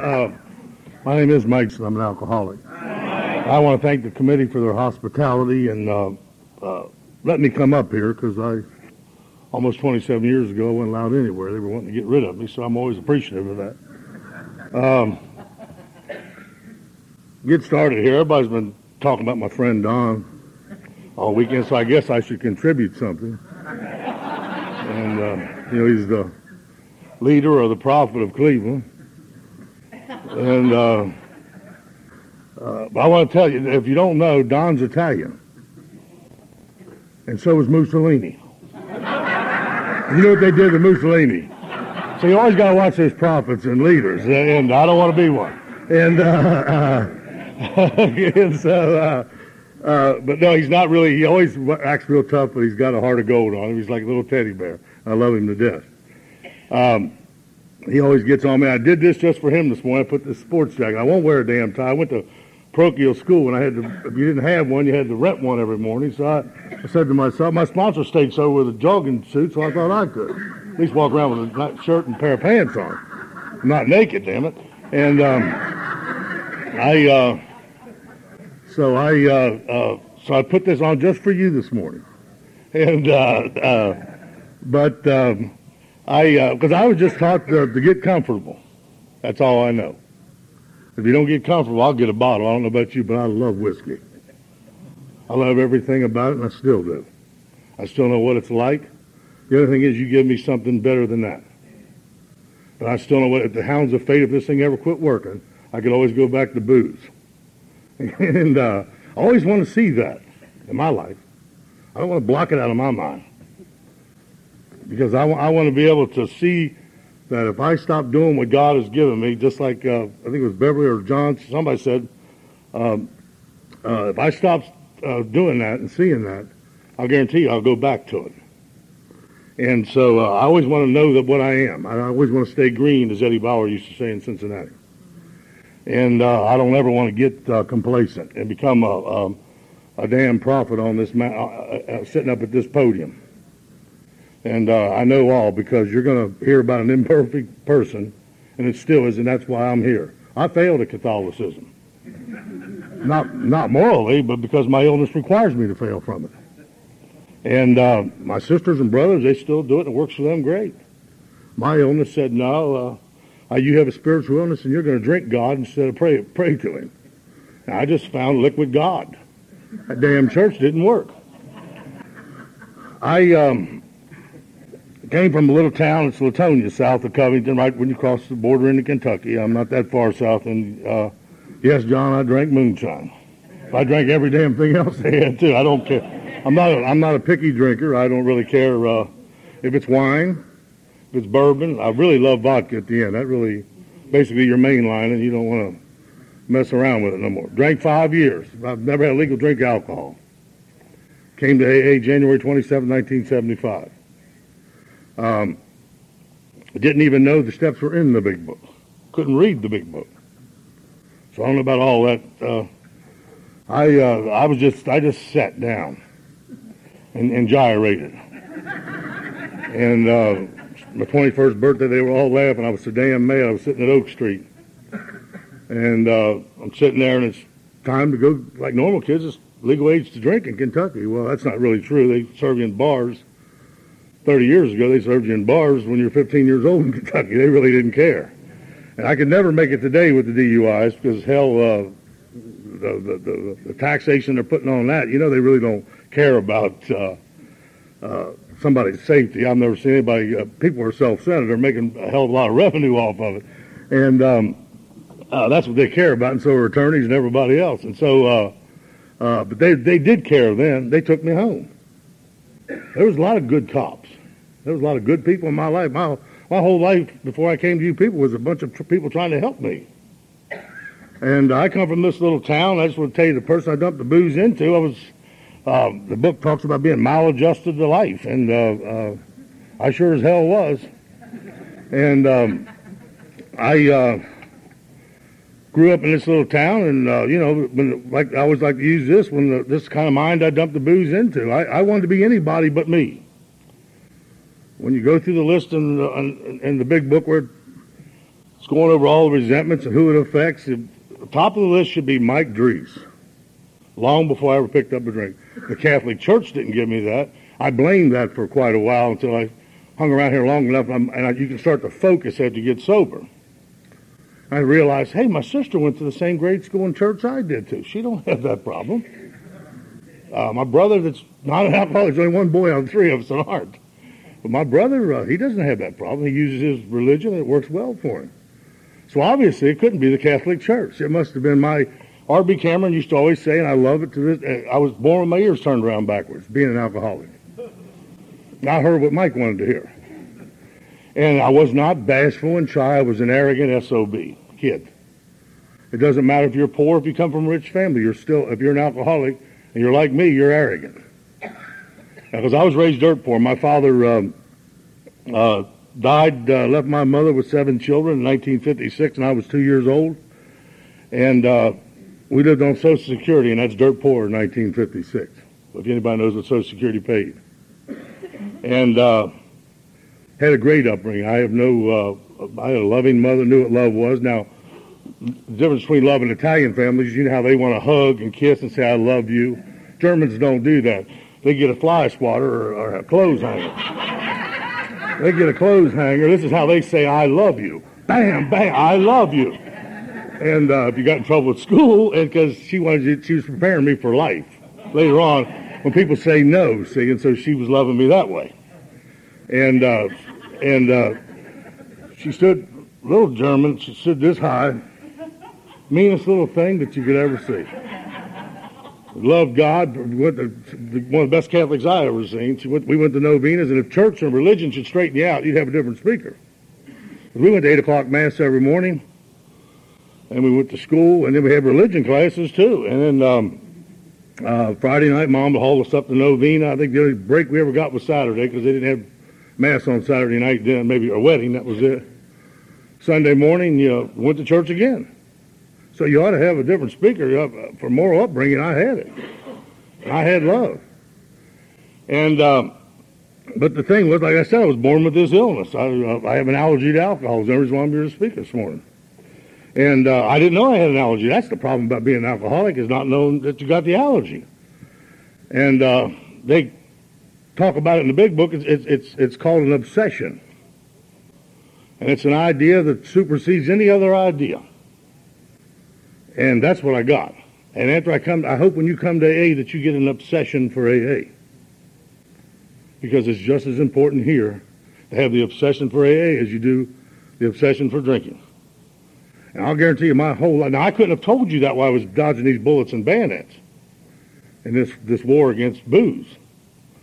Uh, my name is Mike, and I'm an alcoholic. I want to thank the committee for their hospitality and uh, uh, letting me come up here because I, almost 27 years ago, I wasn't allowed anywhere. They were wanting to get rid of me, so I'm always appreciative of that. Um, get started here. Everybody's been talking about my friend Don all weekend, so I guess I should contribute something. And, uh, you know, he's the leader or the prophet of Cleveland. And uh, uh, I want to tell you, if you don't know, Don's Italian. And so is Mussolini. You know what they did to Mussolini? So you always got to watch those prophets and leaders, and I don't want to be one. And, uh, uh and so, uh, uh, but no, he's not really. He always acts real tough, but he's got a heart of gold on him. He's like a little teddy bear. I love him to death. Um, he always gets on me. I did this just for him this morning. I put this sports jacket. I won't wear a damn tie. I went to parochial school, and I had to. If you didn't have one, you had to rent one every morning. So I, I said to myself, my sponsor stayed so with a jogging suit, so I thought I could at least walk around with a shirt and pair of pants on, not naked, damn it. And um, I, uh, so I, uh, uh, so I put this on just for you this morning, and uh, uh, but. Um, I because uh, I was just taught to, to get comfortable. That's all I know. If you don't get comfortable, I'll get a bottle. I don't know about you, but I love whiskey. I love everything about it, and I still do. I still know what it's like. The other thing is, you give me something better than that. But I still know what if the hounds of fate. If this thing ever quit working, I could always go back to booze. and uh, I always want to see that in my life. I don't want to block it out of my mind because I, I want to be able to see that if I stop doing what God has given me, just like uh, I think it was Beverly or John, somebody said, um, uh, if I stop uh, doing that and seeing that, I'll guarantee you I'll go back to it. And so uh, I always want to know that what I am. I always want to stay green, as Eddie Bauer used to say in Cincinnati. And uh, I don't ever want to get uh, complacent and become a, a, um, a damn prophet on this ma- sitting up at this podium. And uh, I know all because you're going to hear about an imperfect person, and it still is, and that's why I'm here. I failed at Catholicism. not, not morally, but because my illness requires me to fail from it. And uh, my sisters and brothers, they still do it, and it works for them great. My illness said, no, uh, you have a spiritual illness, and you're going to drink God instead of pray, pray to Him. And I just found liquid God. That damn church didn't work. I um, came from a little town, it's Latonia, south of Covington, right when you cross the border into Kentucky. I'm not that far south. And uh, yes, John, I drank moonshine. I drank every damn thing else they had too. I don't care. I'm not. A, I'm not a picky drinker. I don't really care uh, if it's wine, if it's bourbon. I really love vodka at the end. That really, basically, your main line, and you don't want to mess around with it no more. Drank five years. I've never had legal drink alcohol. Came to AA January 27, 1975. Um, didn't even know the steps were in the big book. Couldn't read the big book. So I don't know about all that. Uh, I uh, I was just I just sat down and, and gyrated. and uh, my 21st birthday, they were all laughing. I was so damn mad. I was sitting at Oak Street, and uh, I'm sitting there, and it's time to go like normal kids. It's legal age to drink in Kentucky. Well, that's not really true. They serve you in bars 30 years ago, they served you in bars when you were 15 years old in Kentucky. They really didn't care. And I could never make it today with the DUIs because, hell, uh, the, the, the, the, taxation they're putting on that, you know, they really don't care about uh, uh, somebody's safety. I've never seen anybody, uh, people are self-centered. They're making a hell of a lot of revenue off of it. And um, uh, that's what they care about, and so are attorneys and everybody else. And so, uh, but they, they did care then. They took me home. There was a lot of good cops. There was a lot of good people in my life. My, my whole life before I came to you people was a bunch of tr- people trying to help me. And I come from this little town. I just want to tell you the person I dumped the booze into, I was, uh, the book talks about being maladjusted to life. And uh, uh, I sure as hell was. And um, I uh, grew up in this little town, and uh, you know, when, like I always like to use this when the, this kind of mind I dumped the booze into. I, I wanted to be anybody but me when you go through the list in the, in the big book where it It's going over all the resentments and who it affects. The top of the list should be Mike Dries. Long before I ever picked up a drink. The Catholic Church didn't give me that. I blamed that for quite a while until I hung around here long enough, and, I, you can start to focus as you get sober. I realized, hey, my sister went to the same grade school and church I did too. She don't have that problem. Uh, my brother, that's not an alcoholic, there's only one boy on three of us that aren't. But my brother, uh, he doesn't have that problem. He uses his religion, and it works well for him. So obviously, it couldn't be the Catholic Church. It must have been my R.B. Cameron used to always say, and I love it to this. Uh, I was born with my ears turned around backwards, being an alcoholic. I heard what Mike wanted to hear. And I was not bashful and shy. I was an arrogant SOB kid. It doesn't matter if you're poor, if you come from a rich family. You're still, if you're an alcoholic and you're like me, you're arrogant. Because I was raised dirt poor. My father um, uh, died, uh, left my mother with seven children in 1956, and I was two years old. And uh, we lived on Social Security, and that's dirt poor in 1956. If anybody knows what Social Security paid and uh, had a great upbringing. I have no, uh, I had a loving mother, knew what love was. Now, the difference between love and Italian families, you know how they want to hug and kiss and say, I love you. Germans don't do that. They get a fly swatter or, or a clothes hanger. they get a clothes hanger. This is how they say, I love you. Bam, bam, I love you. And uh, if you got in trouble at school, and because she wanted you, she was preparing me for life. Later on, when people say no, see, and so she was loving me that way. And uh, and uh, she stood, little German, she stood this high, meanest little thing that you could ever see. Loved God, one of the best Catholics I ever seen. We went to novenas, and if church and religion should straighten you out, you'd have a different speaker. We went to 8 o'clock Mass every morning, and we went to school, and then we had religion classes too. And then um, uh, Friday night, Mom would haul us up to Novena. I think the only break we ever got was Saturday because they didn't have mass on Saturday night. Then maybe a wedding. That was it. Sunday morning, you know, went to church again. So you ought to have a different speaker uh, for moral upbringing. I had it. I had love. And um, but the thing was, like I said, I was born with this illness. I, uh, I have an allergy to alcohol. That's the reason why I'm here to speak this morning. And uh, I didn't know I had an allergy. That's the problem about being an alcoholic is not knowing that you got the allergy. And uh, they talk about it in the big book. It's, it's, it's, it's called an obsession. And it's an idea that supersedes any other idea. And that's what I got. And after I come, I hope when you come to AA that you get an obsession for AA. Because it's just as important here to have the obsession for AA as you do the obsession for drinking. And I'll guarantee you my whole life. Now, I couldn't have told you that while I was dodging these bullets and bayonets in this, this war against booze.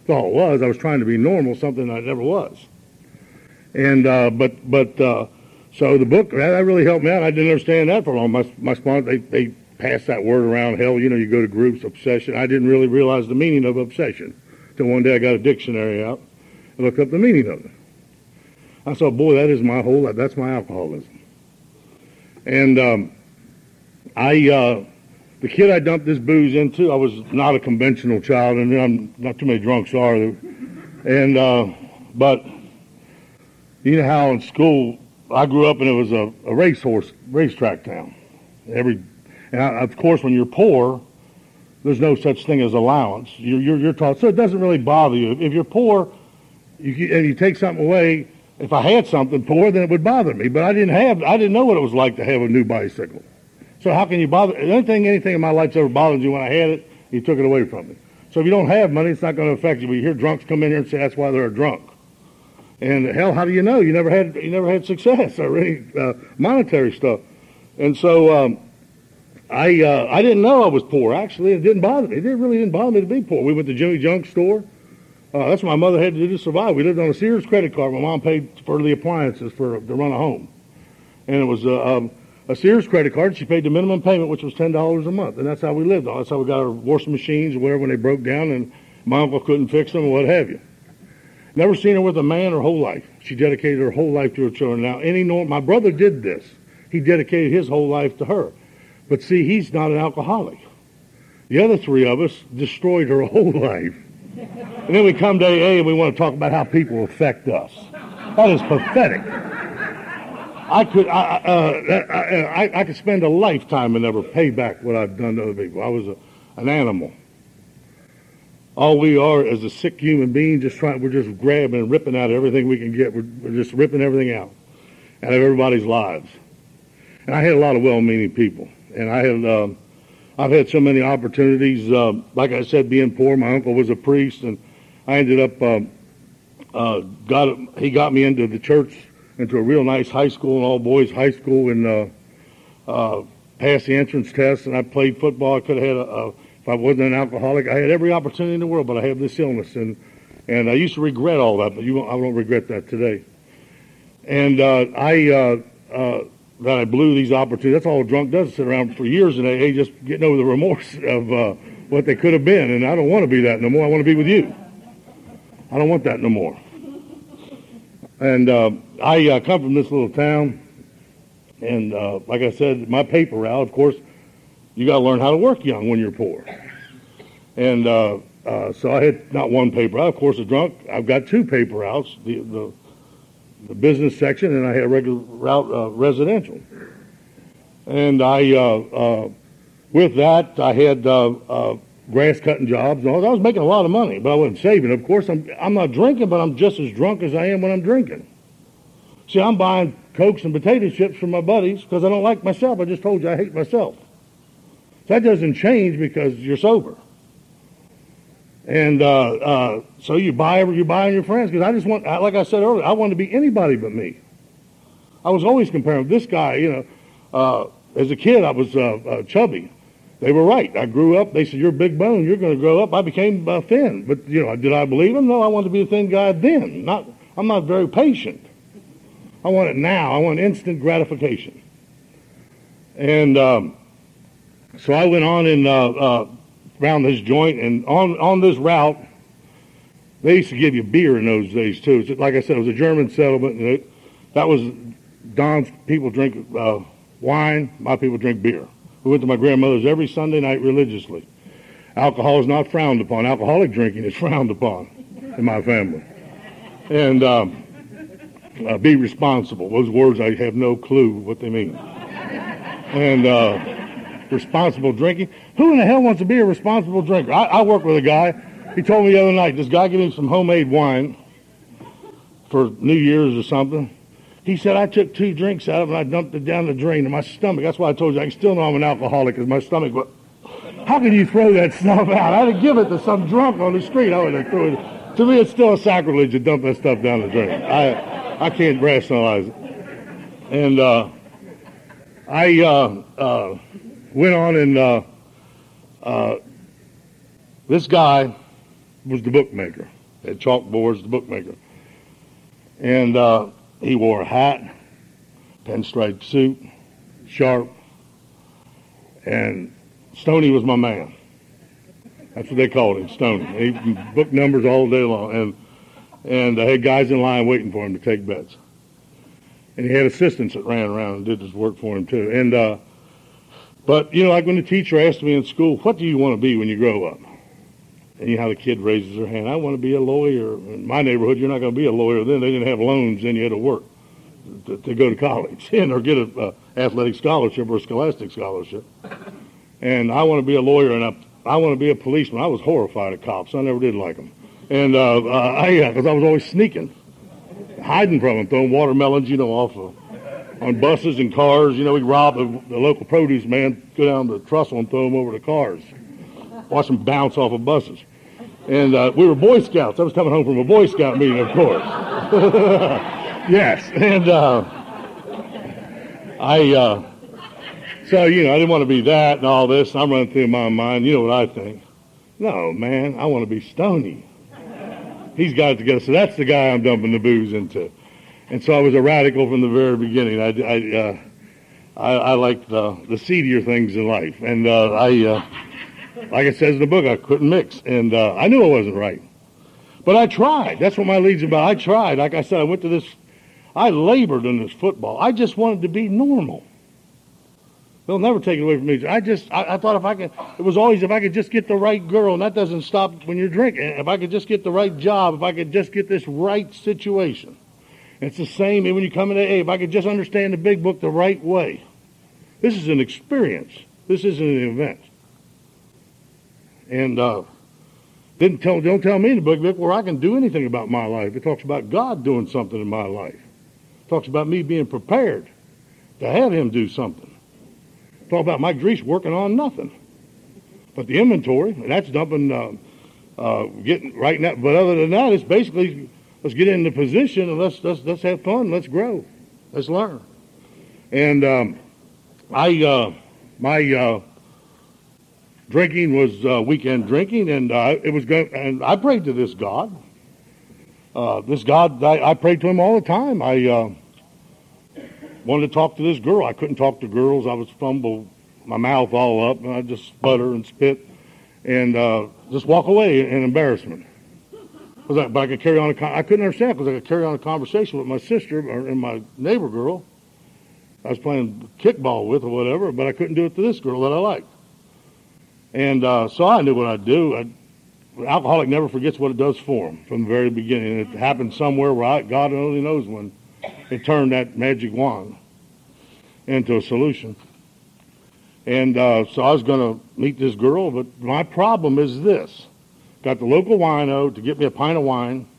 That's all it was. I was trying to be normal, something I never was. And, uh, but, but, uh, so the book, that really helped me out. I didn't understand that for long. My, my sponsor, they, they passed that word around. Hell, you know, you go to groups, obsession. I didn't really realize the meaning of obsession until one day I got a dictionary out and looked up the meaning of it. I saw, boy, that is my whole life. That's my alcoholism. And um, I, uh, the kid I dumped this booze into, I was not a conventional child, and I'm not too many drunks are. And uh, but you know how in school I grew up and it was a, a racehorse racetrack town. Every and I, of course when you're poor, there's no such thing as allowance. You're, you're, you're taught so it doesn't really bother you if you're poor. You, and you take something away, if I had something poor, then it would bother me. But I didn't have, I didn't know what it was like to have a new bicycle. So how can you bother? Anything, anything in my life's ever bothered you when I had it, you took it away from me. So if you don't have money, it's not going to affect you. But you hear drunks come in here and say that's why they're a drunk. And hell, how do you know? You never had, you never had success or any uh, monetary stuff. And so um, I, uh, I didn't know I was poor. Actually, it didn't bother me. It really didn't bother me to be poor. We went to Jimmy Junk store. Uh, that's what my mother had to do to survive. We lived on a Sears credit card. My mom paid for the appliances for to run a home, and it was uh, um, a Sears credit card. She paid the minimum payment, which was ten dollars a month, and that's how we lived. That's how we got our washing machines or whatever when they broke down, and my uncle couldn't fix them or what have you. Never seen her with a man her whole life. She dedicated her whole life to her children. Now, any norm, my brother did this. He dedicated his whole life to her, but see, he's not an alcoholic. The other three of us destroyed her whole life. And then we come to AA and we want to talk about how people affect us. That is pathetic. I could, I, uh, I, I, could spend a lifetime and never pay back what I've done to other people. I was a, an animal. All we are is a sick human being, just trying. We're just grabbing and ripping out everything we can get. We're, we're just ripping everything out out of everybody's lives. And I had a lot of well-meaning people, and I had. Um, I've had so many opportunities. Uh, like I said, being poor, my uncle was a priest, and I ended up um, uh, got he got me into the church, into a real nice high school, an all boys high school, and uh, uh, passed the entrance test. And I played football. I could have had a, a if I wasn't an alcoholic, I had every opportunity in the world, but I have this illness, and and I used to regret all that, but you, I don't regret that today. And uh, I uh, uh, that I blew these opportunities. That's all a drunk does, sit around for years and AA just getting over the remorse of uh, what they could have been. And I don't want to be that no more. I want to be with you. I don't want that no more. And uh, I uh, come from this little town, and like I said, my paper route, of course, you got to learn how to work young when you're poor. And uh, uh, so I had not one paper route. Of course, a drunk, I've got two paper routes. The, the the business section, and I had a regular route uh, residential. And I, uh, uh, with that, I had uh, grass cutting jobs. And all. I was making a lot of money, but I wasn't saving. Of course, I'm I'm not drinking, but I'm just as drunk as I am when I'm drinking. See, I'm buying cokes and potato chips from my buddies because I don't like myself. I just told you I hate myself. That doesn't change because you're sober. And uh, uh, so you buy you buy on your friends because I just want, like I said earlier, I want to be anybody but me. I was always comparing this guy. You know, uh, as a kid, I was uh, uh, chubby. They were right. I grew up. They said you're big bone. You're going to grow up. I became uh, thin. But you know, did I believe them? No. I wanted to be a thin guy then. Not. I'm not very patient. I want it now. I want instant gratification. And um, so I went on and around this joint, and on on this route, they used to give you beer in those days too. Like I said, it was a German settlement, and it, that was Don's people drink uh, wine, my people drink beer. We went to my grandmother's every Sunday night religiously. Alcohol is not frowned upon. Alcoholic drinking is frowned upon in my family. And um, uh, be responsible. Those words I have no clue what they mean. And uh, responsible drinking. Who in the hell wants to be a responsible drinker? I, I work with a guy. He told me the other night, this guy gave me some homemade wine for New Year's or something. He said, I took two drinks out of it and I dumped it down the drain in my stomach. That's why I told you I still know I'm an alcoholic because my stomach went, how can you throw that stuff out? I'd have given it to some drunk on the street. I would have thrown it. To me, it's still a sacrilege to dump that stuff down the drain. I, I can't rationalize it. And uh, I, uh, uh, went on and uh, uh, this guy was the bookmaker. Had chalkboards, the bookmaker. And uh, he wore a hat, pinstripe suit, sharp, and Stony was my man. That's what they called him, Stony. He booked numbers all day long, and and I had guys in line waiting for him to take bets. And he had assistants that ran around and did his work for him too. And uh, but, you know, like when the teacher asked me in school, what do you want to be when you grow up? And you know how the kid raises their hand, I want to be a lawyer. In my neighborhood, you're not going to be a lawyer. Then they didn't have loans, then you had to work to, to go to college and or get an athletic scholarship or a scholastic scholarship. And I want to be a lawyer, and I, I want to be a policeman. I was horrified of cops. I never did like them. And uh, uh, I, because I was always sneaking, hiding from them, throwing watermelons, you know, off of on buses and cars. You know, we rob the, the local produce man, go down the trestle and throw them over the cars. Watch them bounce off of buses. And uh, we were Boy Scouts. I was coming home from a Boy Scout meeting, of course. yes. And uh, I, uh, so, you know, I didn't want to be that and all this. I'm running through my mind. You know what I think? No, man, I want to be Stony. He's got it together. So that's the guy I'm dumping the booze into and so I was a radical from the very beginning. I, I, uh, I, I liked the, the seedier things in life, and uh, I, uh, like it says in the book, I couldn't mix, and uh, I knew I wasn't right, but I tried. That's what my lead's about. I tried. Like I said, I went to this. I labored in this football. I just wanted to be normal. They'll never take it away from me. I just, I, I, thought if I could, it was always if I could just get the right girl, and that doesn't stop when you're drinking. If I could just get the right job, if I could just get this right situation. It's the same when you come into AA. If I could just understand the big book the right way. This is an experience. This isn't an event. And uh, didn't tell, don't tell me in the big book where I can do anything about my life. It talks about God doing something in my life. It talks about me being prepared to have Him do something. It talks about Mike Drees working on nothing. But the inventory, that's dumping, uh, uh, getting right now. But other than that, it's basically let's get in the position and let's let's let's have fun. Let's grow. Let's learn. And um, I uh, my uh, drinking was uh, weekend drinking, and uh, it was going. And I prayed to this God. Uh, this God, I, I prayed to him all the time. I uh, wanted to talk to this girl. I couldn't talk to girls. I was fumble my mouth all up, and I just sputter and spit, and just walk away in embarrassment. I, but I could carry on. A, I couldn't understand because I could carry on a conversation with my sister or, and my neighbor girl. I was playing kickball with or whatever, but I couldn't do it to this girl that I liked. And uh, so I knew what I'd do. I'd, alcoholic never forgets what it does for him from the very beginning. It happened somewhere where I, God only knows when it turned that magic wand into a solution. And uh, so I was going to meet this girl, but my problem is this. Got the local wino to get me a pint of wine.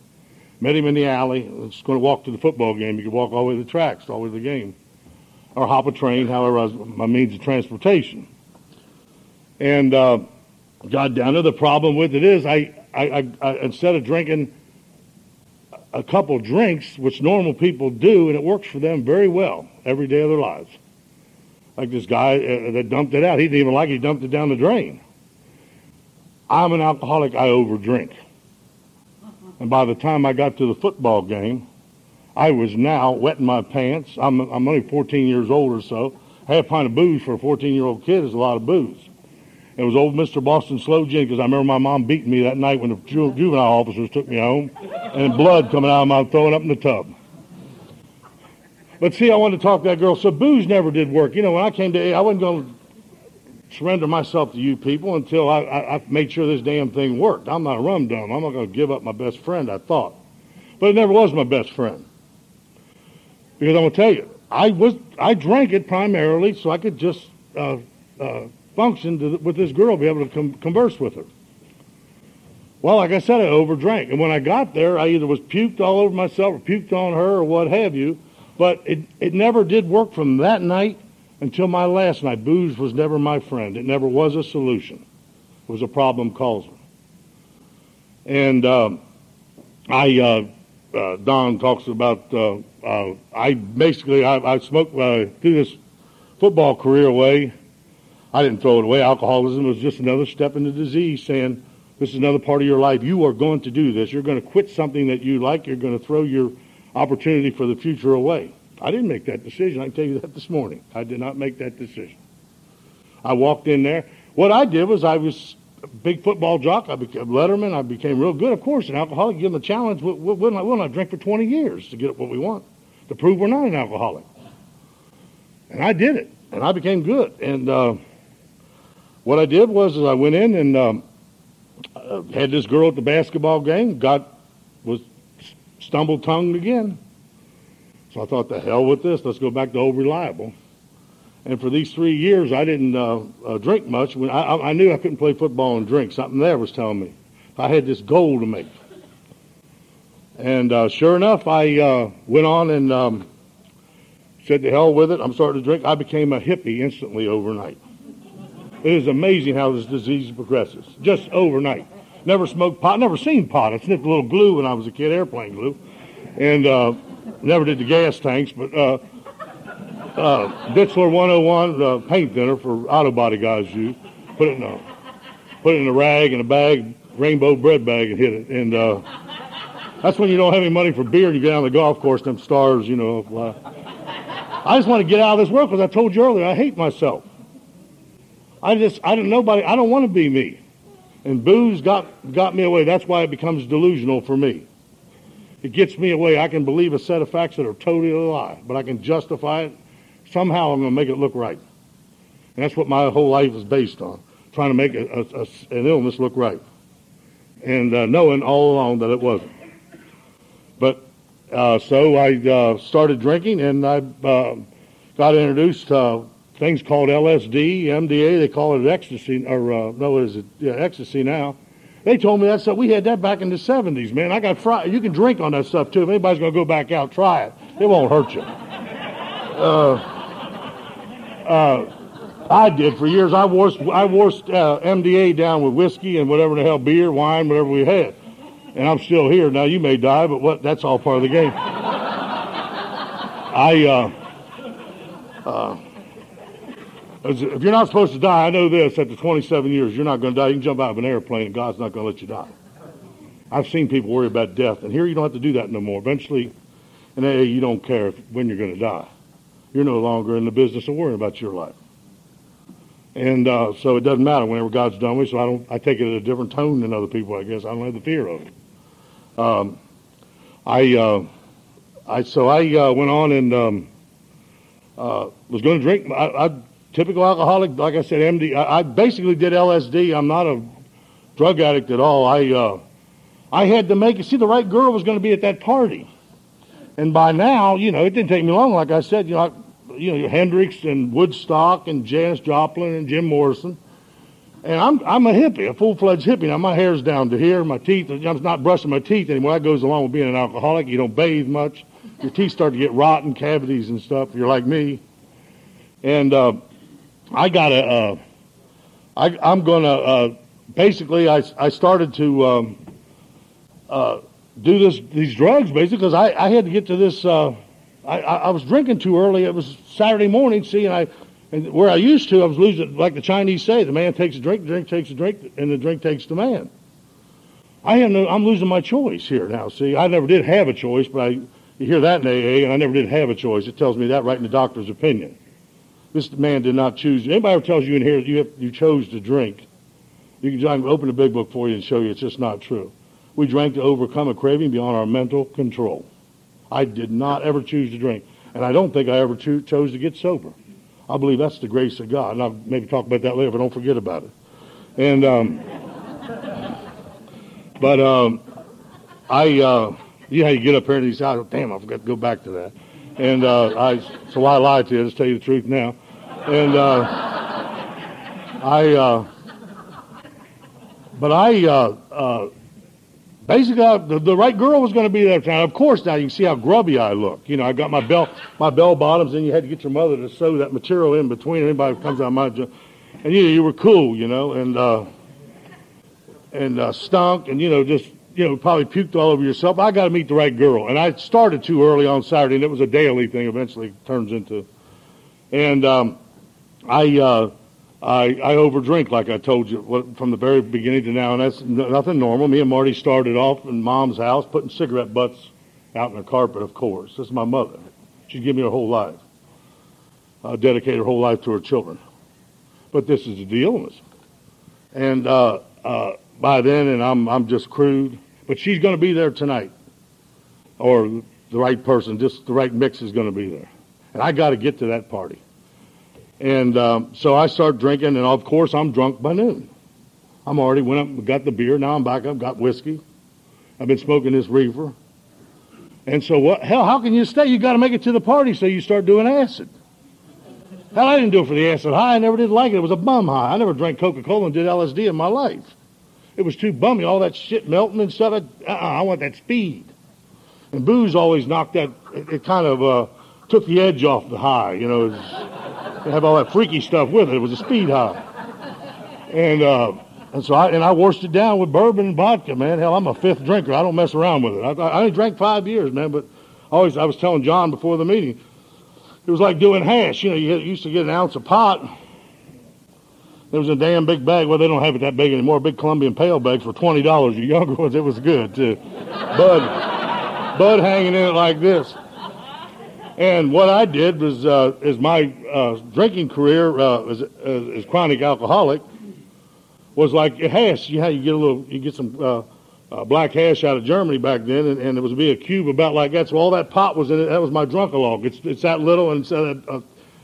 Met him in the alley. Was going to walk to the football game. You could walk all the way to the tracks, all the way to the game. Or hop a train, however, was my means of transportation. And uh, got down to the problem with it is I, I, I, I instead of drinking a couple drinks, which normal people do, and it works for them very well every day of their lives. Like this guy uh, that dumped it out. He didn't even like it. He dumped it down the drain. I'm an alcoholic. I overdrink. And by the time I got to the football game, I was now wetting my pants. I'm, I'm only 14 years old or so. Half pint of booze for a 14 year old kid is a lot of booze. It was old Mr. Boston Slow Gin because I remember my mom beating me that night when the ju- juvenile officers took me home and blood coming out of my throwing up in the tub. But see, I wanted to talk to that girl. So booze never did work. You know, when I came to, I wasn't going to surrender myself to you people until I, I, I made sure this damn thing worked. I'm not a rum dum. I'm not going to give up my best friend, I thought. But it never was my best friend. Because I'm going to tell you, I was I drank it primarily so I could just uh, uh, function to, with this girl, be able to com- converse with her. Well, like I said, I overdrank. And when I got there, I either was puked all over myself or puked on her or what have you. But it, it never did work from that night until my last night. Booze was never my friend. It never was a solution. It was a problem causing. And um, I, uh, uh, Don talks about, uh, uh I basically, I, I smoked, uh, through this football career away, I didn't throw it away. Alcoholism was just another step in the disease saying, this is another part of your life. You are going to do this. You're going to quit something that you like. You're going to throw your opportunity for the future away. I didn't make that decision. I can tell you that this morning. I did not make that decision. I walked in there. What I did was I was a big football jock. I became letterman. I became real good. Of course, an alcoholic, give them a challenge. We'll, we'll, not, we'll not drink for 20 years to get what we want, to prove we're not an alcoholic. And I did it, and I became good. And uh, what I did was is I went in and um, uh, had this girl at the basketball game. Got was stumbled tongued again. So I thought, the hell with this. Let's go back to old reliable. And for these three years, I didn't uh, uh, drink much. When I, I, knew I couldn't play football and drink. Something there was telling me I had this goal to make. And uh, sure enough, I uh, went on and um, said, "To hell with it! I'm starting to drink." I became a hippie instantly overnight. It is amazing how this disease progresses, just overnight. Never smoked pot, never seen pot. I sniffed a little glue when I was a kid, airplane glue, and uh, never did the gas tanks, but uh, uh, Ditzler 101 uh, paint thinner for auto body guys use. Put it in a put it in a rag in a bag, rainbow bread bag, and hit it. And uh, that's when you don't have any money for beer and you get on the golf course. Them stars, you know. Uh, I just want to get out of this world because I told you earlier I hate myself. I just, I don't, nobody, I don't want to be me. And booze got, got me away. That's why it becomes delusional for me. It gets me away. I can believe a set of facts that are totally a lie, but I can justify it. Somehow I'm going to make it look right. And that's what my whole life is based on, trying to make a, a, a, an illness look right. And uh, knowing all along that it wasn't. But uh, so I uh, started drinking, and I uh, got introduced to things called LSD, MDA. They call it ecstasy, or uh, no, is it? Yeah, ecstasy now. They told me that stuff. We had that back in the 70s, man. I got fried. You can drink on that stuff too. If anybody's going to go back out, try it. It won't hurt you. Uh, uh, I did for years. I washed, I washed uh, MDA down with whiskey and whatever the hell, beer, wine, whatever we had. And I'm still here. Now, you may die, but what? that's all part of the game. I, uh, uh, if you're not supposed to die, I know this, after 27 years, you're not going to die. You can jump out of an airplane and God's not going to let you die. I've seen people worry about death, and here you don't have to do that no more. Eventually, in AA, you don't care when you're going to die. You're no longer in the business of worrying about your life. And uh, so it doesn't matter whenever God's done with. So I don't. I take it at a different tone than other people. I guess I don't have the fear of it. Um, I, uh, I so I uh, went on and um, uh, was going to drink. I, I typical alcoholic, like I said, MD. I, I, basically did LSD. I'm not a drug addict at all. I uh, I had to make it. See, the right girl was going to be at that party, and by now, you know, it didn't take me long. Like I said, you know, I, you know, Hendrix and Woodstock and Janis Joplin and Jim Morrison. And I'm I'm a hippie, a full fledged hippie. Now my hair's down to here, my teeth. I'm not brushing my teeth anymore. That goes along with being an alcoholic. You don't bathe much. Your teeth start to get rotten, cavities and stuff. You're like me, and uh, I got a. Uh, I, I'm going to uh, basically. I I started to um, uh, do this these drugs basically because I I had to get to this. Uh, I I was drinking too early. It was Saturday morning. See, and I. And where I used to, I was losing, like the Chinese say, the man takes a drink, the drink takes a drink, and the drink takes the man. I have no, I'm losing my choice here now. See, I never did have a choice, but I, you hear that in AA, and I never did have a choice. It tells me that right in the doctor's opinion. This man did not choose. Anybody ever tells you in here that you, have, you chose to drink, you can, open the big book for you and show you it's just not true. We drank to overcome a craving beyond our mental control. I did not ever choose to drink, and I don't think I ever cho- chose to get sober. I believe that's the grace of God, and I'll maybe talk about that later, but don't forget about it. And um, but um, I, uh, you know, you get up here and you say, oh, "Damn, I forgot to go back to that." And uh, I, so I lied to you. Just tell you the truth now. And uh, I, uh, but I, uh, uh, basically, I, the, the right girl was going to be there tonight. Of course, now you can see how grubby I look. You know, I got my bell, my bell bottoms, and you had to get your mother to sew that material in between. Anybody who comes out my, and you you were cool, you know, and uh, and stunk, and you know, just you know, probably puked all over yourself. I got to meet the right girl, and I started too early on Saturday, and it was a daily thing. Eventually, turns into, and um, I, uh, I I overdrink like I told you from the very beginning to now, and that's nothing normal. Me and Marty started off in Mom's house, putting cigarette butts out in the carpet. Of course, this is my mother. She'd give me her whole life, uh, dedicate her whole life to her children. But this is the deal, and uh, uh, by then, and I'm I'm just crude but she's going to be there tonight. Or the right person, just the right mix is going to be there. And I got to get to that party. And um, so I start drinking, and of course I'm drunk by noon. I'm already went up got the beer. Now I'm back up, got whiskey. I've been smoking this reefer. And so what? Hell, how can you stay? You got to make it to the party, so you start doing acid. Hell, I didn't do it for the acid high. I never did like it. It was a bum high. I never drank Coca-Cola and did LSD in my life. It was too bummy, all that shit melting and stuff. Uh-uh, I want that speed. And booze always knocked that, it, it kind of uh, took the edge off the high, you know. It have all that freaky stuff with it. It was a speed high. And, uh, and so I, and I washed it down with bourbon and vodka, man. Hell, I'm a fifth drinker. I don't mess around with it. I, I only drank five years, man, but always, I was telling John before the meeting, it was like doing hash. You know, you used to get an ounce of pot there was a damn big bag. Well, they don't have it that big anymore. Big Colombian Pale bags for twenty dollars. The younger ones, it was good too. Bud, Bud hanging in it like this. And what I did was, uh, is my uh, drinking career uh, as, as chronic alcoholic was like hash. You, you get a little, you get some uh, uh, black hash out of Germany back then, and, and it was be a cube about like that. So all that pot was in it. That was my drunkalog. It's it's that little, and so uh,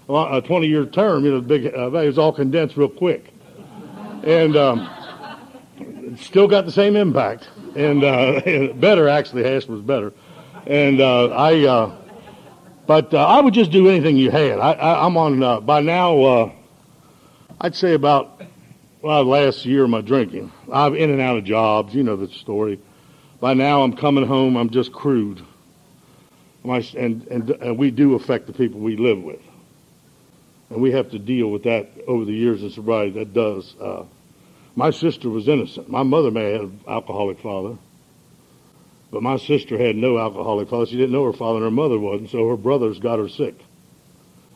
a 20 year term, you know, big uh, value is all condensed real quick. And um, still got the same impact. And uh, better, actually, hash was better. and uh, I, uh, but uh, I would just do anything you had. I, I'm on uh, by now. I'd say about well, last year my drinking. I'm in and out of jobs. You know the story. By now, I'm coming home. I'm just crude. My, and, and, and we do affect the people we live with. And we have to deal with that over the years of sobriety. That does. Uh, my sister was innocent. My mother may have an alcoholic father. But my sister had no alcoholic father. She didn't know her father, and her mother wasn't, so her brothers got her sick.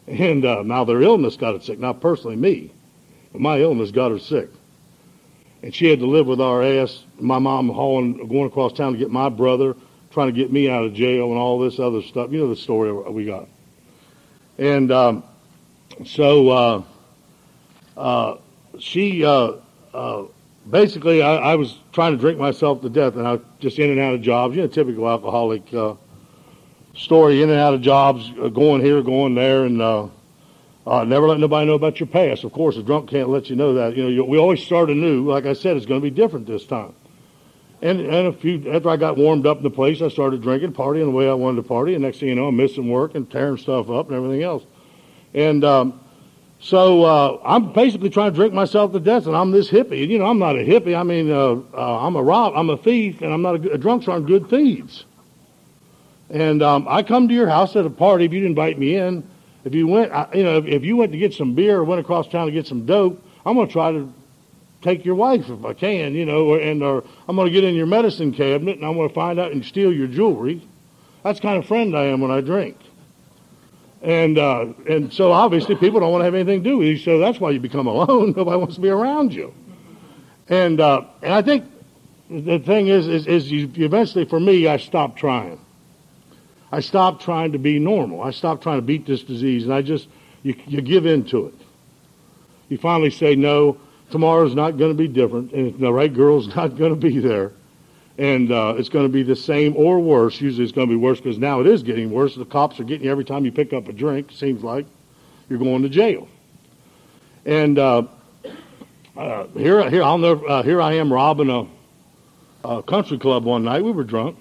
And uh, now their illness got her sick. Not personally me, but my illness got her sick. And she had to live with our ass, my mom hauling, going across town to get my brother, trying to get me out of jail and all this other stuff. You know the story we got. And um, so uh, uh, she uh, uh, basically, I, I, was trying to drink myself to death, and I was just in and out of jobs. You know, typical alcoholic uh, story: in and out of jobs, going here, going there, and uh, uh, never let nobody know about your past. Of course, a drunk can't let you know that. You know, you, we always start anew. Like I said, it's going to be different this time. And and a few after I got warmed up in the place, I started drinking, partying the way I wanted to party. And next thing you know, I'm missing work and tearing stuff up and everything else. And um, so uh, I'm basically trying to drink myself to death, and I'm this hippie. You know, I'm not a hippie. I mean, uh, uh, I'm a rob, I'm a thief, and I'm not a, a drunks aren't good thieves. And um, I come to your house at a party if you'd invite me in. If you went, I, you know, if, if you went to get some beer or went across town to get some dope, I'm going to try to take your wife if I can, you know, or, and or I'm going to get in your medicine cabinet and I'm going to find out and steal your jewelry. That's kind of friend I am when I drink. And uh, and so obviously people don't want to have anything to do with you, so that's why you become alone. Nobody wants to be around you. And uh, and I think the thing is is, is you, eventually for me I stopped trying. I stopped trying to be normal. I stopped trying to beat this disease, and I just you, you give in to it. You finally say no. Tomorrow's not going to be different, and the right girl's not going to be there and uh, it's going to be the same or worse. Usually it's going to be worse because now it is getting worse. The cops are getting you every time you pick up a drink. Seems like you're going to jail. And uh, uh, here, here, I'll never, uh, here I am robbing a, a, country club one night. We were drunk.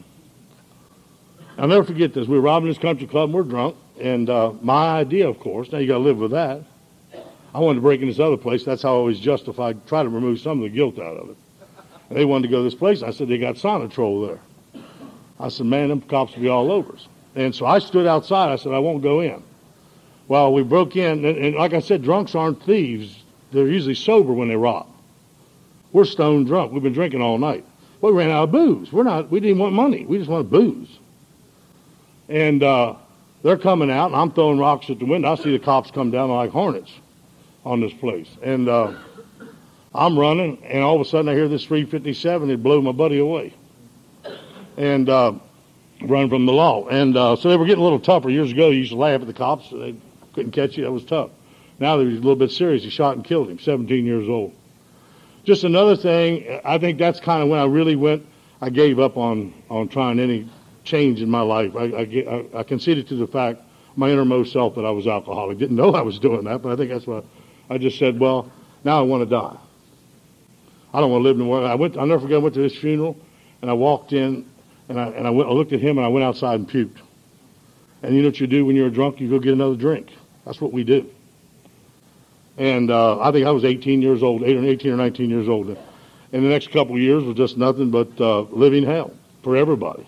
I'll never forget this. We were robbing this country club. and We're drunk, and uh, my idea, of course. Now you got to live with that. I wanted to break in this other place. That's how I always justified, try to remove some of the guilt out of it. And they wanted to go to this place. I said, they got Sonitrol there. I said, man, them cops will be all over us. And so I stood outside. I said, I won't go in. Well, we broke in, and, and like I said, drunks aren't thieves. They're usually sober when they rob. We're stone drunk. We've been drinking all night. we ran out of booze. We're not. We didn't want money. We just wanted booze. And uh, they're coming out, and I'm throwing rocks at the window. I see the cops come down like hornets on this place. And uh, I'm running, and all of a sudden I hear this 357. It blew my buddy away. And uh, run from the law. And uh, so they were getting a little tougher. Years ago, you used to laugh at the cops. They couldn't catch you. That was tough. Now they're a little bit serious. He shot and killed him, 17 years old. Just another thing, I think that's kind of when I really went, I gave up on, on trying any change in my life. I, I, I conceded to the fact, my innermost self, that I was alcoholic. Didn't know I was doing that, but I think that's what I just said, well, now I want to die. I don't want to live more. I went. I'll never forget. I went to his funeral, and I walked in, and I and I went. I looked at him, and I went outside and puked. And you know what you do when you're drunk? You go get another drink. That's what we do. And uh, I think I was 18 years old, 18 or 19 years old. And the next couple of years was just nothing but uh, living hell for everybody.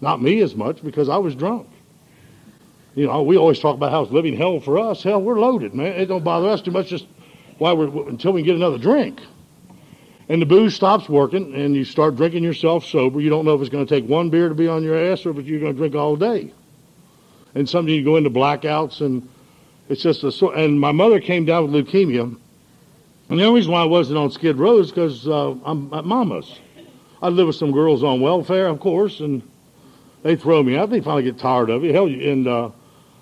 Not me as much because I was drunk. You know, we always talk about how it's living hell for us. Hell, we're loaded, man. It don't bother us too much just why we're until we get another drink and the booze stops working and you start drinking yourself sober, you don't know if it's going to take one beer to be on your ass or if you're going to drink all day. And sometimes you go into blackouts and it's just a and my mother came down with leukemia. And the only reason why I wasn't on Skid Row is because uh, I'm at Mama's. I live with some girls on welfare, of course, and they throw me out. They finally get tired of it. Hell, and uh,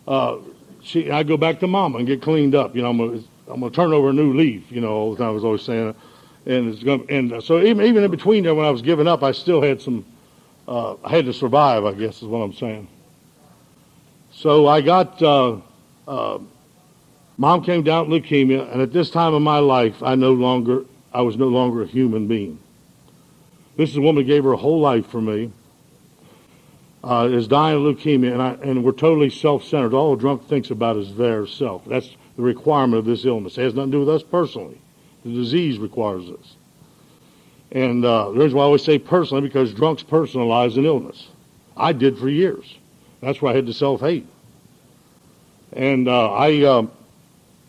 uh, she, I go back to Mama and get cleaned up. You know, I'm gonna, turn over a new leaf. You know, all the time I was always saying and it's going and so even even in between there when I was giving up, I still had some. Uh, I had to survive, I guess is what I'm saying. So I got. Uh, uh, mom came down with leukemia, and at this time of my life, I no longer I was no longer a human being. This is a woman who gave her whole life for me. uh, is dying of leukemia, and, I, and we're totally self-centered. All a drunk thinks about is their self. That's the requirement of this illness. It has nothing to do with us personally. The disease requires this. And uh, the reason why I always say personally, because drunks personalize an illness. I did for years. That's why I had to self-hate. And uh, I uh,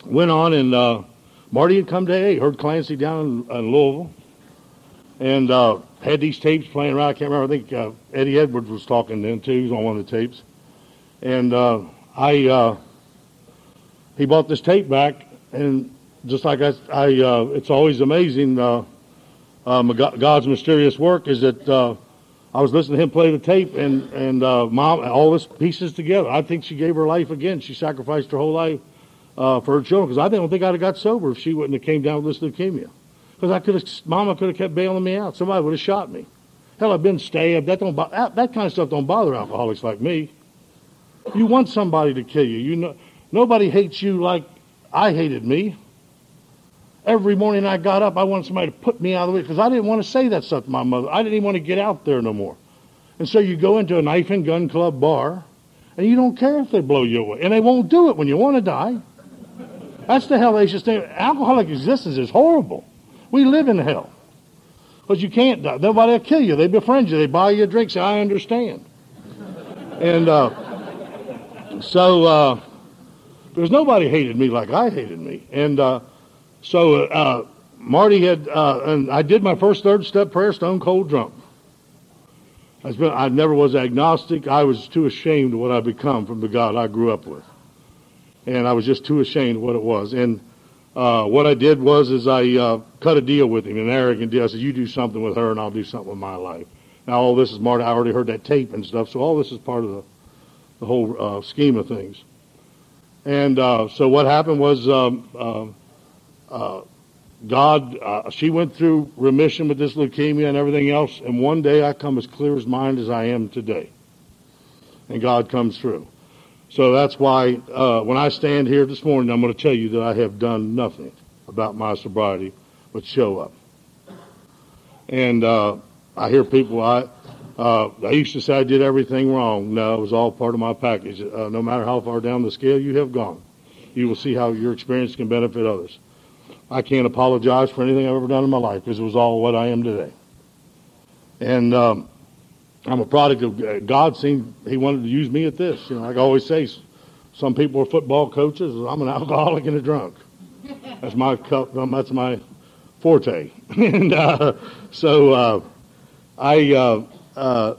went on, and uh, Marty had come to AA, heard Clancy down in, in Louisville, and uh, had these tapes playing around. I can't remember. I think uh, Eddie Edwards was talking then too. He was on one of the tapes, and I he bought this tape back, and just like I, I uh, it's always amazing. Uh, um, God's mysterious work is that uh, I was listening to him play the tape, and and uh, mom, all this pieces together. I think she gave her life again. She sacrificed her whole life uh, for her children because I don't think I'd have got sober if she wouldn't have came down with this leukemia. Because I could have, Mama could have kept bailing me out. Somebody would have shot me. Hell, I've been stabbed. That don't that, that kind of stuff don't bother alcoholics like me. You want somebody to kill you. You know, nobody hates you like I hated me. Every morning I got up, I wanted somebody to put me out of the way because I didn't want to say that stuff to my mother. I didn't even want to get out there no more. And so you go into a knife and gun club bar, and you don't care if they blow you away. And they won't do it when you want to die. That's the hellacious thing. Alcoholic existence is horrible. We live in hell. Because you can't die. Nobody will kill you. They befriend you. They buy you a drink. Say, I understand. And uh, so uh, there's nobody hated me like I hated me. And uh, so uh, Marty had, uh, and I did my first third step prayer stone cold drunk. I never was agnostic. I was too ashamed of what I'd become from the God I grew up with. And I was just too ashamed of what it was. And uh, what I did was is I uh, cut a deal with him, an arrogant deal. I said, you do something with her and I'll do something with my life. Now all this is, Marty, I already heard that tape and stuff, so all this is part of the, the whole uh, scheme of things. And uh, so what happened was um, um uh, God, uh, she went through remission with this leukemia and everything else, and one day I come as clear as mind as I am today. And God comes through. So that's why uh, when I stand here this morning, I'm going to tell you that I have done nothing about my sobriety but show up. And uh, I hear people, I, uh, I used to say I did everything wrong. No, it was all part of my package. Uh, no matter how far down the scale you have gone, you will see how your experience can benefit others. I can't apologize for anything I've ever done in my life because it was all what I am today. And um, I'm a product of God. Seemed He wanted to use me at this. You know, like I always say, some people are football coaches. I'm an alcoholic and a drunk. That's my cup. Um, that's my forte. and uh, so uh, I uh, uh,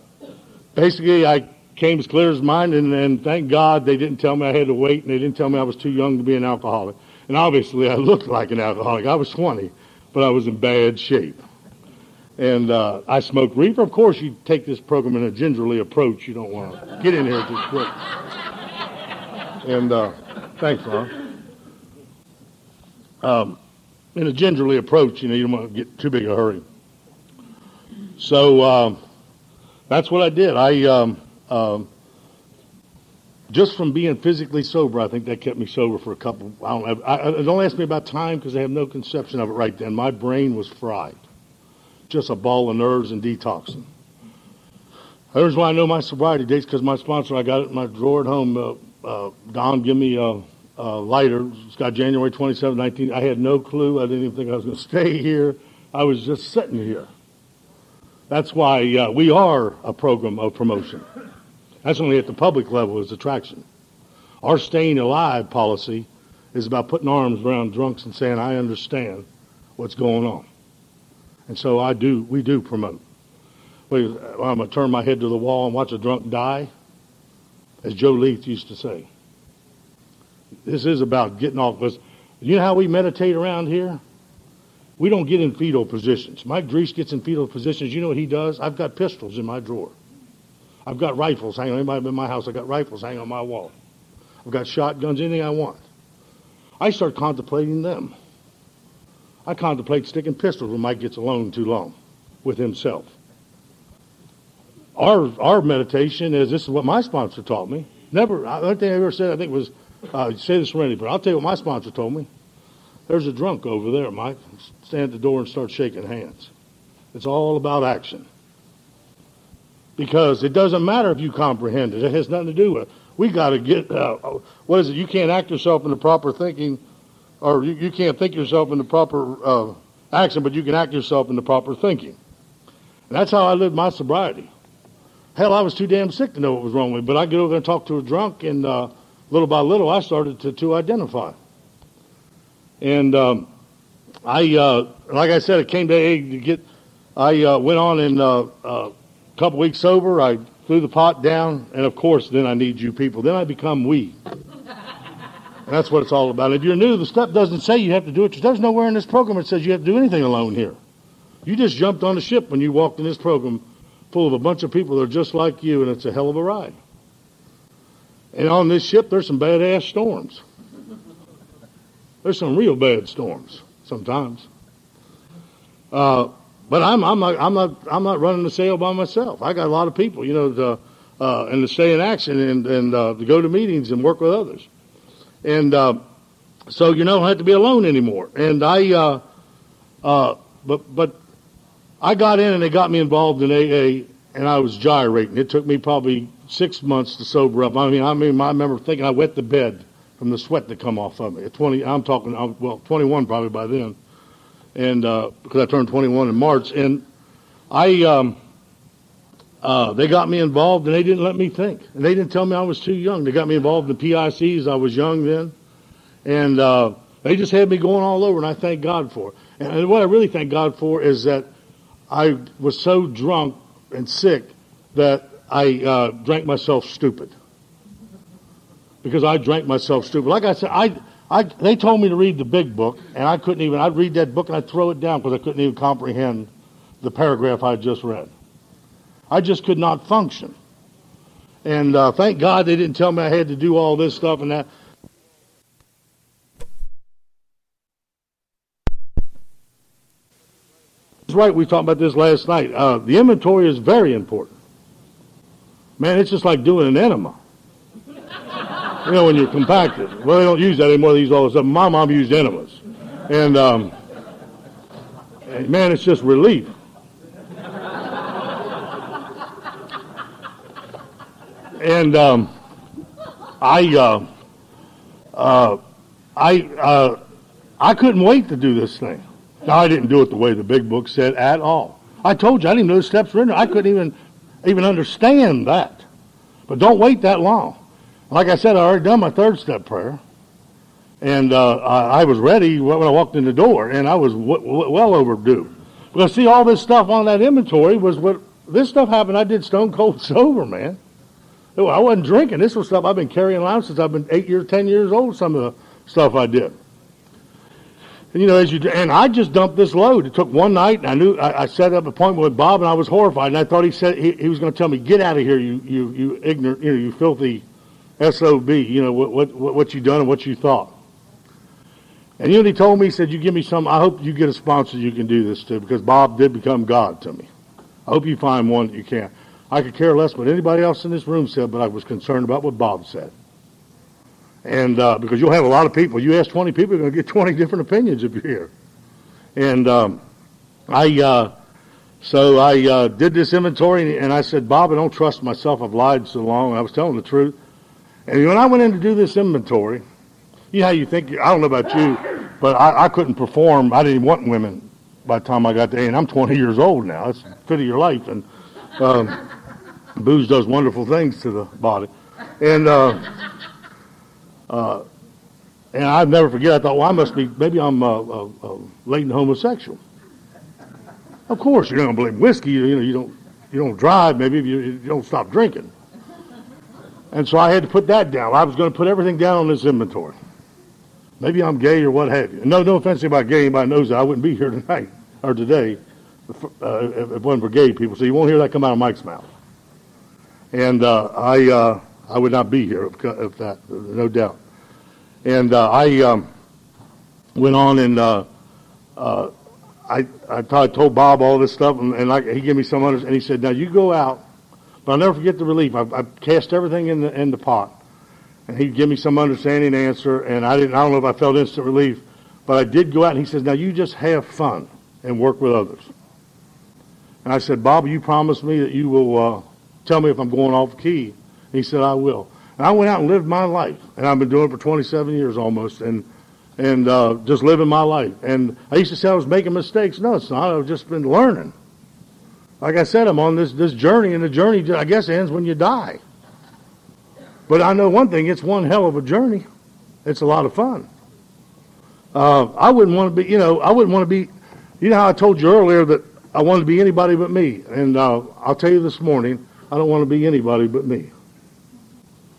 basically I came as clear as mine, and, and thank God they didn't tell me I had to wait, and they didn't tell me I was too young to be an alcoholic. And obviously, I looked like an alcoholic. I was 20, but I was in bad shape. And uh, I smoked reefer. Of course, you take this program in a gingerly approach. You don't want to get in here this quick. And uh, thanks, Ron. Um, in a gingerly approach, you know, you don't want to get too big a hurry. So um, that's what I did. I um, um just from being physically sober, I think that kept me sober for a couple. I don't, have, I, I, don't ask me about time because I have no conception of it right then. My brain was fried, just a ball of nerves and detoxing. There's why I know my sobriety dates because my sponsor, I got it in my drawer at home. Uh, uh, Don, give me a, a lighter. It's got January 27, 19. I had no clue. I didn't even think I was going to stay here. I was just sitting here. That's why uh, we are a program of promotion. That's only at the public level is attraction. Our staying alive policy is about putting arms around drunks and saying, I understand what's going on. And so I do, we do promote. I'm going to turn my head to the wall and watch a drunk die, as Joe Leith used to say. This is about getting off. Because you know how we meditate around here? We don't get in fetal positions. Mike Drees gets in fetal positions. You know what he does? I've got pistols in my drawer. I've got rifles hanging. Anybody been in my house? I've got rifles hanging on my wall. I've got shotguns, anything I want. I start contemplating them. I contemplate sticking pistols when Mike gets alone too long with himself. Our our meditation is this is what my sponsor taught me. Never, the only thing I ever said I think was uh, say this already, but I'll tell you what my sponsor told me. There's a drunk over there, Mike. Stand at the door and start shaking hands. It's all about action. Because it doesn't matter if you comprehend it. It has nothing to do with it. We got to get, uh, what is it? You can't act yourself into proper thinking, or you, you can't think yourself into proper uh, action, but you can act yourself into proper thinking. And that's how I lived my sobriety. Hell, I was too damn sick to know what was wrong with me, but I get over there and talk to a drunk, and uh, little by little, I started to, to identify. And um, I, uh, like I said, it came to, to get, I uh, went on and uh, uh, couple weeks sober. I threw the pot down, and of course, then I need you people. Then I become we. That's what it's all about. If you're new, the step doesn't say you have to do it. There's nowhere in this program that says you have to do anything alone here. You just jumped on the ship when you walked in this program full of a bunch of people that are just like you, and it's a hell of a ride. And on this ship, there's some badass storms. There's some real bad storms sometimes. Uh, but I'm, I'm not, I'm not, I'm not running the sail by myself. I got a lot of people, you know, to, uh, and to stay in action and, and, uh, to go to meetings and work with others. And, uh, so you don't have to be alone anymore. And I, uh, uh, but, but I got in and they got me involved in AA and I was gyrating. It took me probably six months to sober up. I mean, I mean, I remember thinking I wet the bed from the sweat that come off of me. At 20, I'm talking, well, 21 probably by then and uh, because I turned 21 in March, and I um, uh, they got me involved, and they didn't let me think, and they didn't tell me I was too young. They got me involved in the PICs. I was young then, and uh, they just had me going all over, and I thank God for it. And what I really thank God for is that I was so drunk and sick that I uh, drank myself stupid because I drank myself stupid. Like I said, I I, they told me to read the big book, and I couldn't even. I'd read that book and I'd throw it down because I couldn't even comprehend the paragraph I just read. I just could not function. And uh, thank God they didn't tell me I had to do all this stuff and that. That's right. We talked about this last night. Uh, the inventory is very important. Man, it's just like doing an enema you know, when you're compacted. Well, they don't use that anymore. They use all this stuff. My mom used enemas. And, um, man, it's just relief. And um, I, uh, uh, I, uh, I couldn't wait to do this thing. Now, I didn't do it the way the big book said at all. I told you I didn't even know the steps were in there. I couldn't even even understand that. But don't wait that long. Like I said, I already done my third step prayer. And uh, I, I, was ready when I walked in the door, and I was w- w- well overdue. Because, see, all this stuff on that inventory was what this stuff happened. I did stone cold sober, man. I wasn't drinking. This was stuff I've been carrying around since I've been eight years, ten years old, some of the stuff I did. And, you know, as you and I just dumped this load. It took one night, and I knew I, I set up an appointment with Bob, and I was horrified. And I thought he said he, he was going to tell me, "Get out of here, you you you ignorant, you know, you filthy." SOB, you know, what, what, what you done and what you thought. And you know he told me? He said, you give me some, I hope you get a sponsor you can do this to because Bob did become God to me. I hope you find one that you can. I could care less what anybody else in this room said, but I was concerned about what Bob said. And uh, because you'll have a lot of people. You ask 20 people, you're going to get 20 different opinions if you're here. And um, I, uh, so I uh, did this inventory, and I said, Bob, I don't trust myself. I've lied so long. I was telling the truth. And when I went in to do this inventory, you know how you think, I don't know about you, but I, I couldn't perform. I didn't want women by the time I got there. And I'm 20 years old now. That's fit of your life. And um, booze does wonderful things to the body. And, uh, uh, and I'd never forget, I thought, well, I must be, maybe I'm uh, uh, uh latent homosexual. Of course, you're not going to believe whiskey. You know, you don't, you don't drive, maybe you, you don't stop drinking. And so I had to put that down. I was going to put everything down on this inventory. Maybe I'm gay or what have you. No, no offense anybody gay. Anybody knows that I wouldn't be here tonight or today uh, if it wasn't for gay people. So you won't hear that come out of Mike's mouth. And uh, I, uh, I would not be here if, if that, no doubt. And uh, I um, went on and uh, I, I told Bob all this stuff, and, and I, he gave me some others, and he said, "Now you go out but I'll never forget the relief. I, I cast everything in the in the pot, and he'd give me some understanding answer, and I didn't. I don't know if I felt instant relief, but I did go out, and he says, "Now you just have fun and work with others." And I said, "Bob, you promised me that you will uh, tell me if I'm going off key. And he said, I will. And I went out and lived my life. And I've been doing it for 27 years almost. And, and, uh, just living my life. And I used to say I was making mistakes. No, it's not. I've just been learning. Like I said, I'm on this, this journey and the journey, I guess, ends when you die. But I know one thing, it's one hell of a journey. It's a lot of fun. Uh, I wouldn't want to be, you know, I wouldn't want to be, you know how I told you earlier that I wanted to be anybody but me. And uh, I'll tell you this morning, I don't want to be anybody but me.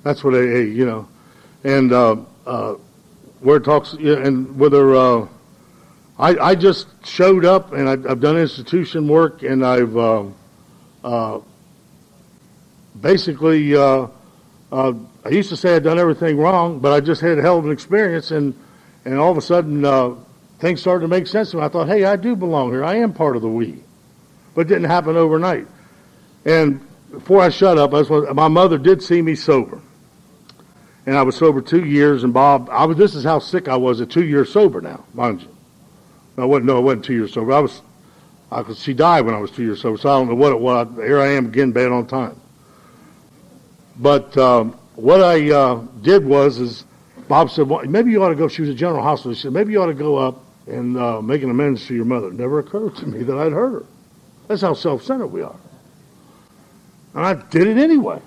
That's what AA, you know. And uh, uh, where it talks, and whether uh, I, I just showed up and I, have done institution work and I've uh, uh, basically, uh, uh, I used to say I'd done everything wrong, but I just had a hell of an experience and, and all of a sudden uh, things started to make sense to me. I thought, hey, I do belong here. I am part of the we. But it didn't happen overnight. And before I shut up, I was, my mother did see me sober. And I was sober two years, and Bob, I was, this is how sick I was at two years sober now, mind you. I wasn't, no, I wasn't two years sober. I was, I, could, she died when I was two years sober, so I don't know what it was. Here I am again, bad on time. But um, what I uh, did was, is Bob said, well, maybe you ought to go. She was a general hospital. She said, maybe you ought to go up and uh, make an amends to your mother. Never occurred to me that I'd hurt her. That's how self-centered we are. And I did it anyway.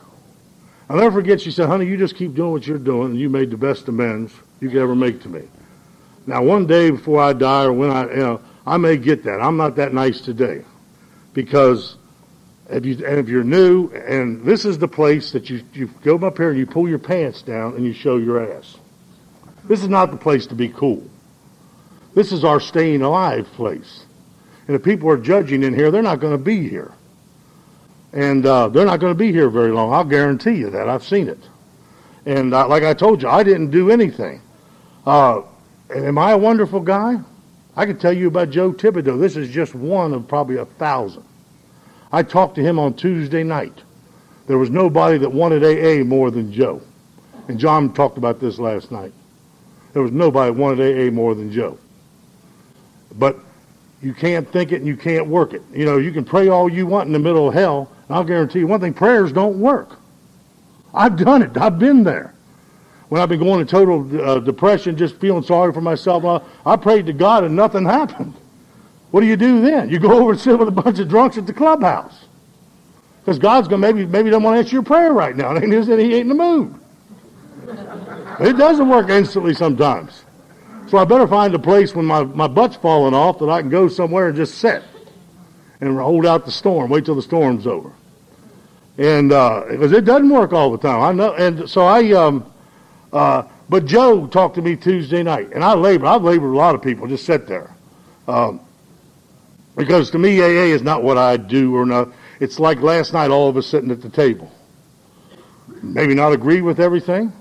I'll never forget, she said, honey, you just keep doing what you're doing, and you made the best amends you could ever make to me. Now, one day before I die or when I, you know, I may get that. I'm not that nice today because if you, and if you're new, and this is the place that you, you go up here and you pull your pants down and you show your ass. This is not the place to be cool. This is our staying alive place. And if people are judging in here, they're not going to be here. And uh, they're not going to be here very long. I'll guarantee you that. I've seen it. And uh, like I told you, I didn't do anything. Uh, and am I a wonderful guy? I can tell you about Joe Thibodeau. This is just one of probably a thousand. I talked to him on Tuesday night. There was nobody that wanted AA more than Joe. And John talked about this last night. There was nobody that wanted AA more than Joe. But you can't think it and you can't work it. You know, you can pray all you want in the middle of hell. I'll guarantee you one thing, prayers don't work. I've done it. I've been there when I've been going into total uh, depression, just feeling sorry for myself, I, I prayed to God and nothing happened. What do you do then? You go over and sit with a bunch of drunks at the clubhouse. Because God's going to maybe, maybe don't want to answer your prayer right now. And he ain't in the mood. It doesn't work instantly sometimes. So I better find a place when my, my butt's falling off that I can go somewhere and just sit and hold out the storm, wait till the storm's over. And, uh, because it doesn't work all the time. I know, and so I, um, uh, but Joe talked to me Tuesday night, and I labor. I've labored a lot of people. Just sit there, um, because to me, AA is not what I do or not. It's like last night, all of us sitting at the table. Maybe not agree with everything,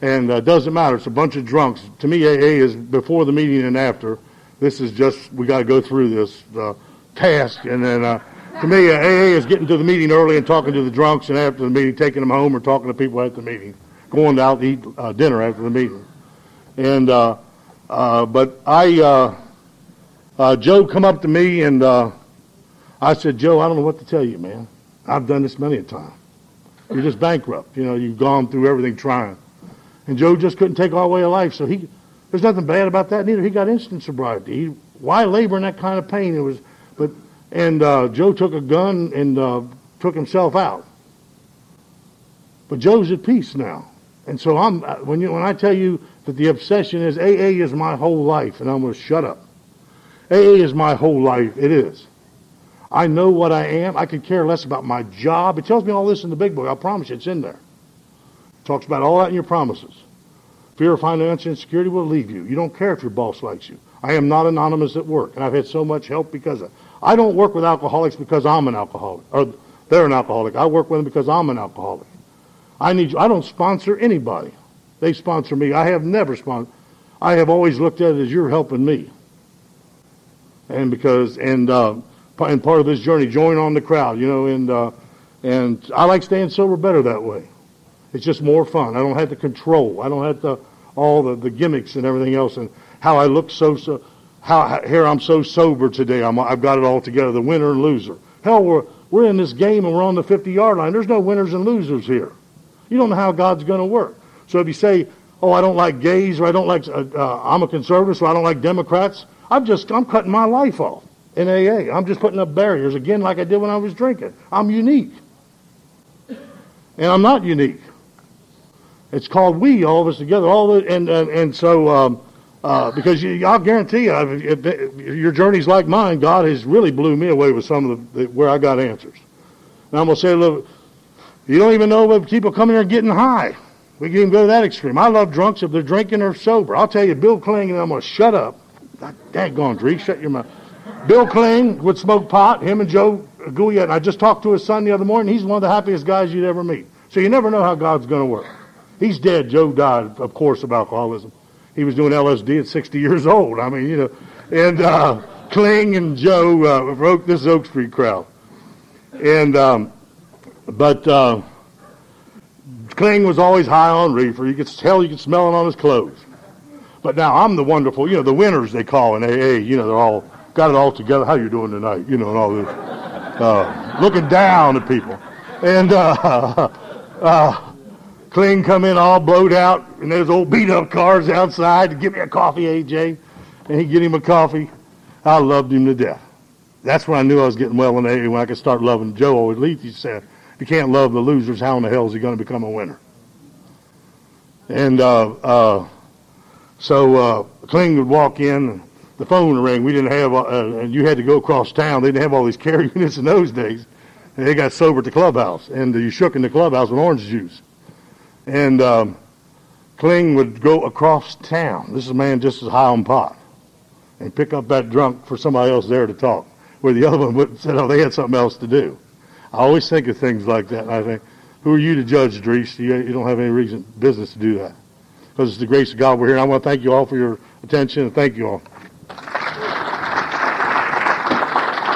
and uh, doesn't matter. It's a bunch of drunks. To me, AA is before the meeting and after. This is just we got to go through this uh, task, and then. Uh, to me, AA is getting to the meeting early and talking to the drunks, and after the meeting, taking them home or talking to people at the meeting going out to eat uh, dinner after the meeting. And uh, uh, but I, uh, uh, Joe come up to me and uh, I said, Joe, I don't know what to tell you, man. I've done this many a time. You're just bankrupt. You know, you've gone through everything trying. And Joe just couldn't take our way of life, so he. There's nothing bad about that neither. He got instant sobriety. He, why labor in that kind of pain? It was, but and Joe took a gun and took himself out. But Joe's at peace now. And so I'm uh, when you when I tell you that the obsession is AA is my whole life, and I'm going to shut up. AA is my whole life. It is. I know what I am. I could care less about my job. It tells me all this in the big book. I promise you, it's in there. It talks about all that in your promises. Fear of financial insecurity will leave you. You don't care if your boss likes you. I am not anonymous at work, and I've had so much help because of. I don't work with alcoholics because I'm an alcoholic, or they're an alcoholic. I work with them because I'm an alcoholic. I need you. I don't sponsor anybody. They sponsor me. I have never sponsored. I have always looked at it as you're helping me. And because and uh, and part of this journey, join on the crowd, you know, and uh, and I like staying sober better that way. It's just more fun. I don't have to control. I don't have to all the, the gimmicks and everything else and how I look so so how here I'm so sober today. I'm I've got it all together. The winner and loser. Hell, we're we're in this game and we're on the 50 yard line. There's no winners and losers here. You don't know how God's going to work. So if you say, oh, I don't like gays or I don't like, uh, uh, I'm a conservative, so I don't like Democrats, I'm just, I'm cutting my life off in AA. I'm just putting up barriers again like I did when I was drinking. I'm unique. And I'm not unique. It's called we, all of us together. All the, and, and, and so, um, uh, because you, I'll guarantee you, if, if, your journey's like mine, God has really blew me away with some of the, where I got answers. And I'm going to say a little, you don't even know if people coming here getting high. We can even go to that extreme. I love drunks if they're drinking or sober. I'll tell you, Bill Kling, and I'm going to shut up. Daggone, Dree, shut your mouth. Bill Kling would smoke pot, him and Joe Gouillet. And I just talked to his son the other morning. He's one of the happiest guys you'd ever meet. So you never know how God's going to work. He's dead. Joe died, of course, of alcoholism. He was doing LSD at 60 years old. I mean, you know. And uh, Kling and Joe uh, wrote this Oak Street crowd. And, um, but uh, Kling was always high on reefer. You could tell, you could smell it on his clothes. But now I'm the wonderful, you know, the winners they call in AA. You know, they're all got it all together. How you doing tonight? You know, and all this, uh, looking down at people. And uh, uh, Kling come in all blowed out, and there's old beat up cars outside to give me a coffee, AJ, and he get him a coffee. I loved him to death. That's when I knew I was getting well in AA when I could start loving Joe always he said, "If you can't love the losers, how in the hell is he going to become a winner?" And uh, uh, so uh, Kling would walk in, the phone ring. We didn't have, uh, and you had to go across town. They didn't have all these care units in those days. And they got sober at the clubhouse, and you shook in the clubhouse with orange juice. And um, Kling would go across town. This is a man just as high on pot, and pick up that drunk for somebody else there to talk, where the other one would said, "Oh, they had something else to do." I always think of things like that, and I think, "Who are you to judge, Dries? You, you don't have any reason, business to do that." because it's the grace of God we're here. And I want to thank you all for your attention and thank you all.